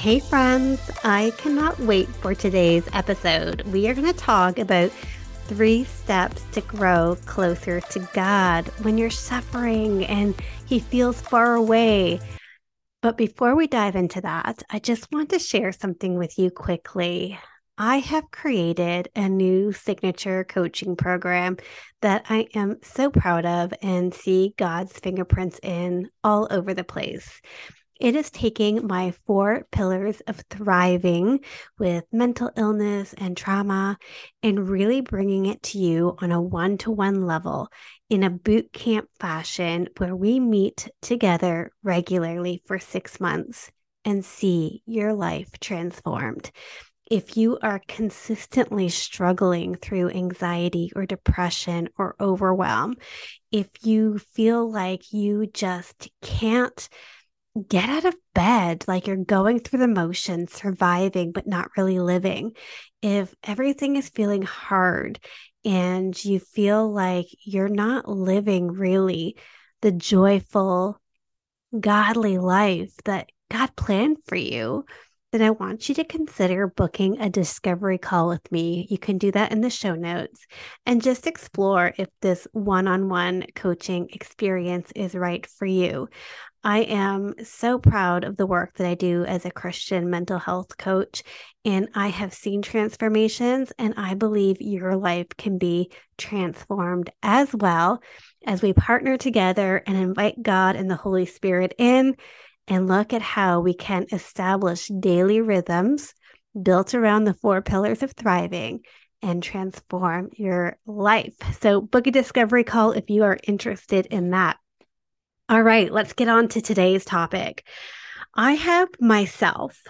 Hey, friends, I cannot wait for today's episode. We are going to talk about three steps to grow closer to God when you're suffering and He feels far away. But before we dive into that, I just want to share something with you quickly. I have created a new signature coaching program that I am so proud of and see God's fingerprints in all over the place. It is taking my four pillars of thriving with mental illness and trauma and really bringing it to you on a one to one level in a boot camp fashion where we meet together regularly for six months and see your life transformed. If you are consistently struggling through anxiety or depression or overwhelm, if you feel like you just can't get out of bed like you're going through the motions, surviving, but not really living. If everything is feeling hard and you feel like you're not living really the joyful, godly life that God planned for you, then I want you to consider booking a discovery call with me. You can do that in the show notes and just explore if this one on one coaching experience is right for you. I am so proud of the work that I do as a Christian mental health coach, and I have seen transformations, and I believe your life can be transformed as well as we partner together and invite God and the Holy Spirit in and look at how we can establish daily rhythms built around the four pillars of thriving and transform your life. So, book a discovery call if you are interested in that. All right, let's get on to today's topic. I have myself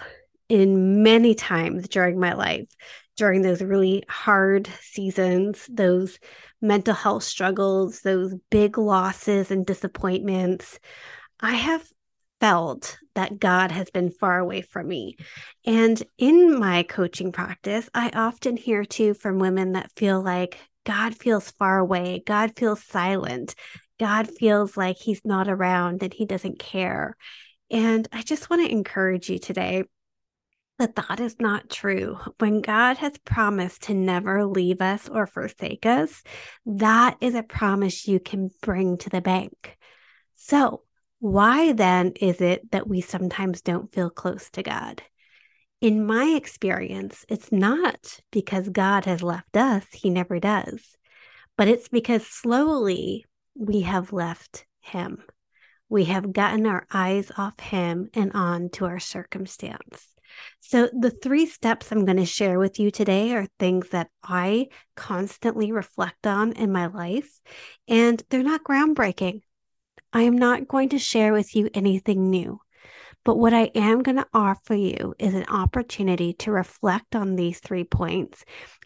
in many times during my life, during those really hard seasons, those mental health struggles, those big losses and disappointments, I have felt that God has been far away from me. And in my coaching practice, I often hear too from women that feel like God feels far away, God feels silent, God feels like he's not around and he doesn't care. And I just want to encourage you today that that is not true. When God has promised to never leave us or forsake us, that is a promise you can bring to the bank. So, why then is it that we sometimes don't feel close to God? In my experience, it's not because God has left us, He never does, but it's because slowly we have left Him. We have gotten our eyes off Him and on to our circumstance. So, the three steps I'm going to share with you today are things that I constantly reflect on in my life, and they're not groundbreaking. I am not going to share with you anything new. But what I am going to offer you is an opportunity to reflect on these three points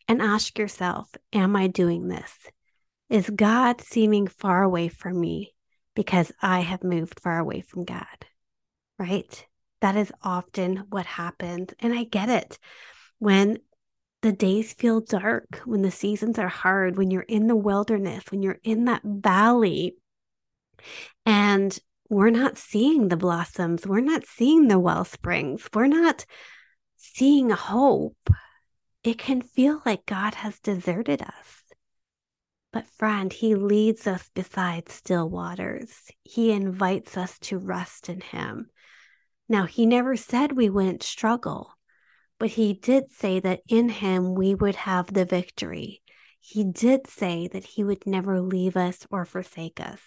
and ask yourself Am I doing this? Is God seeming far away from me because I have moved far away from God? Right? That is often what happens. And I get it. When the days feel dark, when the seasons are hard, when you're in the wilderness, when you're in that valley, and we're not seeing the blossoms, we're not seeing the well springs, we're not seeing hope, it can feel like God has deserted us. But, friend, He leads us beside still waters. He invites us to rest in Him. Now, He never said we wouldn't struggle, but He did say that in Him we would have the victory. He did say that He would never leave us or forsake us.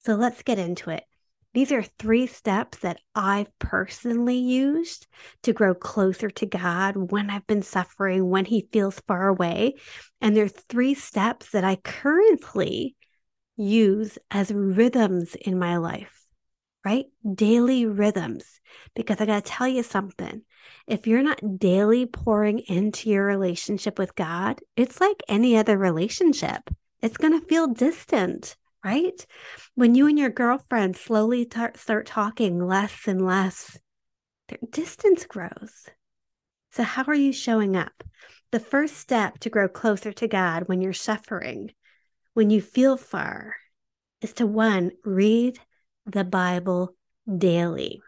So, let's get into it. These are three steps that I've personally used to grow closer to God when I've been suffering, when He feels far away. And there are three steps that I currently use as rhythms in my life. right? Daily rhythms. Because I got to tell you something. If you're not daily pouring into your relationship with God, it's like any other relationship. It's going to feel distant, right? When you and your girlfriend slowly t- start talking less and less, their distance grows. So, how are you showing up? The first step to grow closer to God when you're suffering, when you feel far, is to one, read the Bible daily.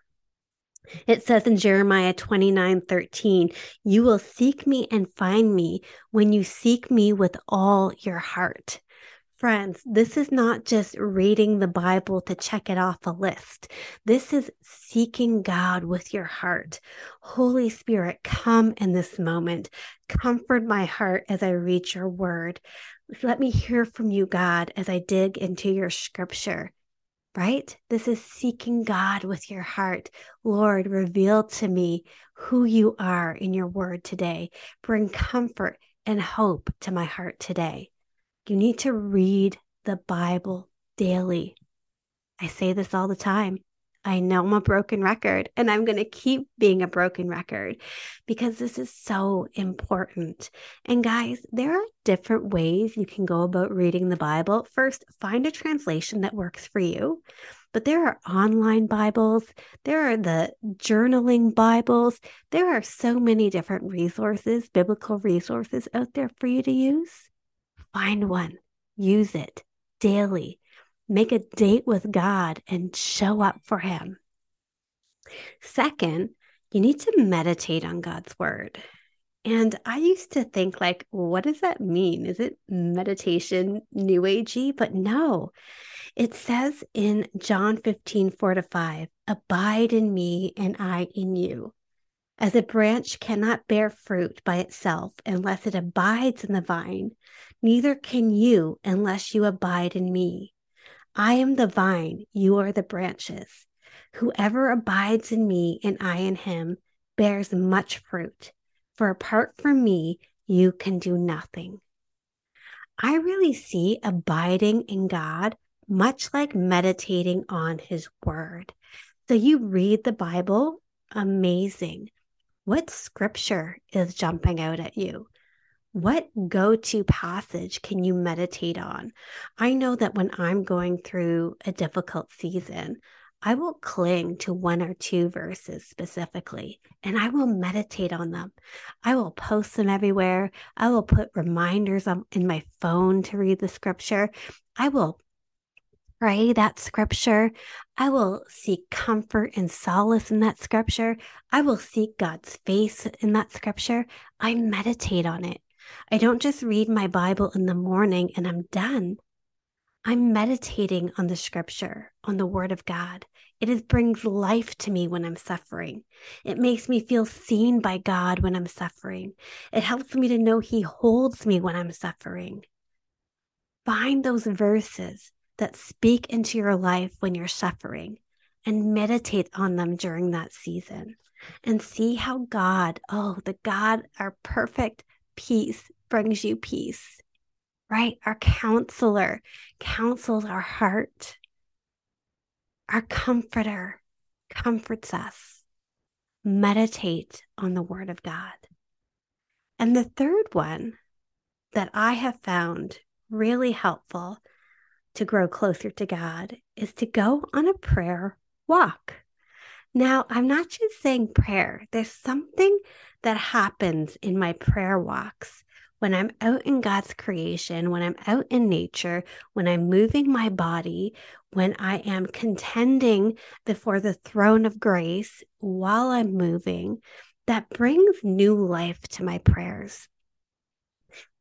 It says in Jeremiah 29 13, you will seek me and find me when you seek me with all your heart. Friends, this is not just reading the Bible to check it off a list. This is seeking God with your heart. Holy Spirit, come in this moment. Comfort my heart as I read your word. Let me hear from you, God, as I dig into your scripture right? This is seeking God with your heart. Lord, reveal to me who you are in your word today. Bring comfort and hope to my heart today. You need to read the Bible daily. I say this all the time. I know I'm a broken record and I'm going to keep being a broken record because this is so important. And guys, there are different ways you can go about reading the Bible. First, find a translation that works for you. But there are online Bibles, there are the journaling Bibles. There are so many different resources, biblical resources out there for you to use. Find one, use it daily Make a date with God and show up for Him. Second, you need to meditate on God's word. And I used to think, like, what does that mean? Is it meditation, new agey? But no, it says in John 15, 4 to 5, abide in me and I in you. As a branch cannot bear fruit by itself unless it abides in the vine, neither can you unless you abide in me. I am the vine, you are the branches. Whoever abides in me and I in him bears much fruit, for apart from me, you can do nothing. I really see abiding in God much like meditating on his word. So you read the Bible, amazing. What scripture is jumping out at you? What go to passage can you meditate on? I know that when I'm going through a difficult season, I will cling to one or two verses specifically and I will meditate on them. I will post them everywhere. I will put reminders on, in my phone to read the scripture. I will pray that scripture. I will seek comfort and solace in that scripture. I will seek God's face in that scripture. I meditate on it. I don't just read my Bible in the morning and I'm done. I'm meditating on the scripture, on the word of God. It is, brings life to me when I'm suffering. It makes me feel seen by God when I'm suffering. It helps me to know He holds me when I'm suffering. Find those verses that speak into your life when you're suffering and meditate on them during that season and see how God, oh, the God, our perfect, peace brings you peace, right? Our counselor counsels our heart. Our comforter comforts us. Meditate on the word of God. And the third one that I have found really helpful to grow closer to God is to go on a prayer walk. Now, I'm not just saying prayer, there's something that happens in my prayer walks when I'm out in God's creation, when I'm out in nature, when I'm moving my body, when I am contending before the throne of grace while I'm moving, that brings new life to my prayers.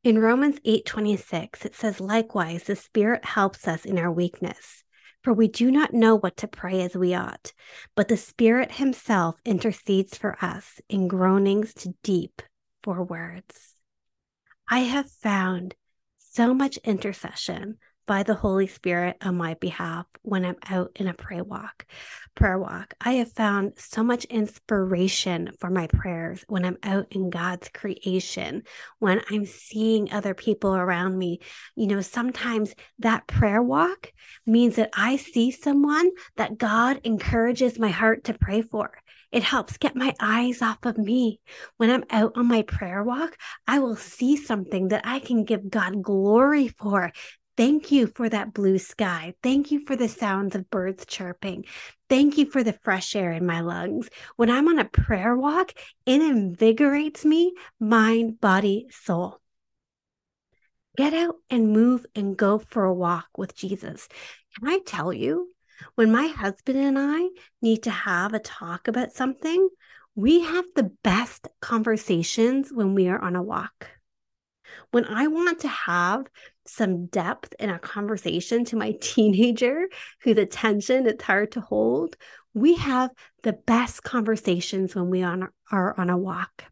In Romans 8:26 it says likewise the spirit helps us in our weakness for we do not know what to pray as we ought, but the Spirit Himself intercedes for us in groanings too deep for words. I have found so much intercession by the Holy Spirit on my behalf when I'm out in a prayer walk. Prayer walk. I have found so much inspiration for my prayers when I'm out in God's creation, when I'm seeing other people around me. You know, sometimes that prayer walk means that I see someone that God encourages my heart to pray for. It helps get my eyes off of me. When I'm out on my prayer walk, I will see something that I can give God glory for. Thank you for that blue sky. Thank you for the sounds of birds chirping. Thank you for the fresh air in my lungs. When I'm on a prayer walk, it invigorates me, mind, body, soul. Get out and move and go for a walk with Jesus. Can I tell you, when my husband and I need to have a talk about something, we have the best conversations when we are on a walk. When I want to have some depth in a conversation to my teenager whose attention it's hard to hold, we have the best conversations when we on, are on a walk.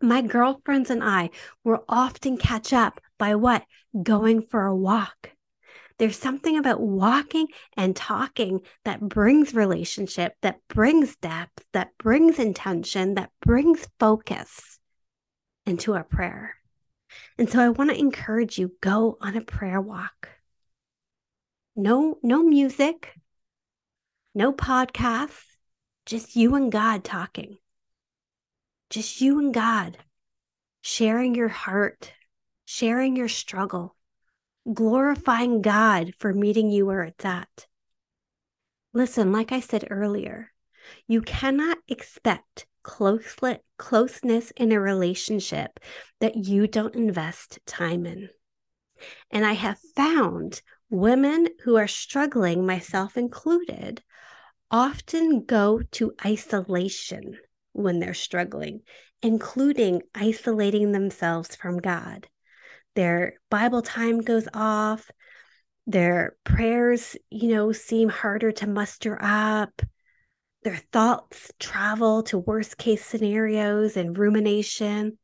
My girlfriends and I will often catch up by what? Going for a walk. There's something about walking and talking that brings relationship, that brings depth, that brings intention, that brings focus into a prayer. And so I want to encourage you go on a prayer walk. No no music, no podcasts, just you and God talking. Just you and God sharing your heart, sharing your struggle, glorifying God for meeting you where it's at. Listen, like I said earlier, you cannot expect closeness in a relationship that you don't invest time in. And I have found women who are struggling, myself included, often go to isolation when they're struggling, including isolating themselves from God. Their Bible time goes off, their prayers, you know, seem harder to muster up their thoughts travel to worst case scenarios and rumination.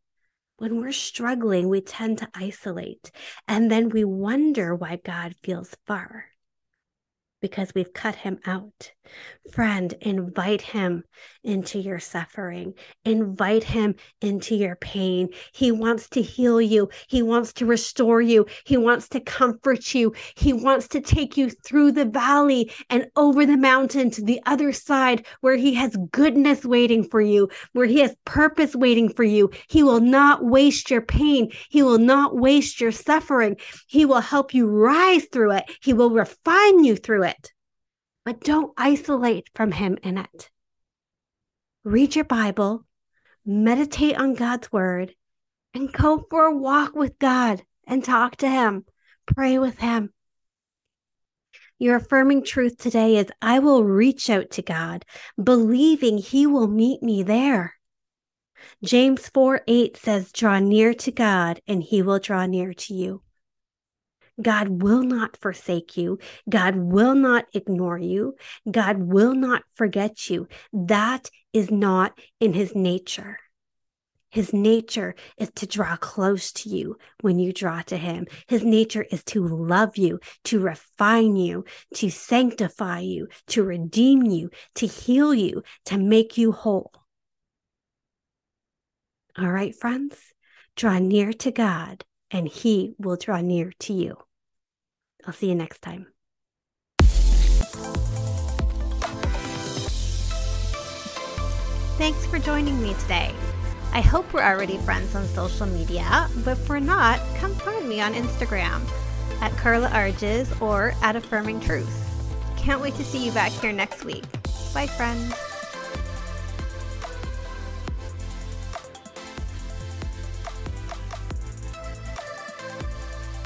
When we're struggling, we tend to isolate and then we wonder why God feels far because we've cut him out. Friend, invite him into your suffering. Invite him into your pain. He wants to heal you. He wants to restore you. He wants to comfort you. He wants to take you through the valley and over the mountain to the other side where he has goodness waiting for you, where he has purpose waiting for you. He will not waste your pain. He will not waste your suffering. He will help you rise through it. He will refine you through it but don't isolate from Him in it. Read your Bible, meditate on God's Word, and go for a walk with God and talk to Him. Pray with Him. Your affirming truth today is I will reach out to God, believing He will meet me there. James 4 8 says, Draw near to God, and He will draw near to you. God will not forsake you. God will not ignore you. God will not forget you. That is not in his nature. His nature is to draw close to you when you draw to him. His nature is to love you, to refine you, to sanctify you, to redeem you, to heal you, to make you whole. All right, friends, draw near to God and he will draw near to you. I'll see you next time. Thanks for joining me today. I hope we're already friends on social media, but if we're not, come find me on Instagram at Carla Arges or at Affirming Truth. Can't wait to see you back here next week. Bye, friends.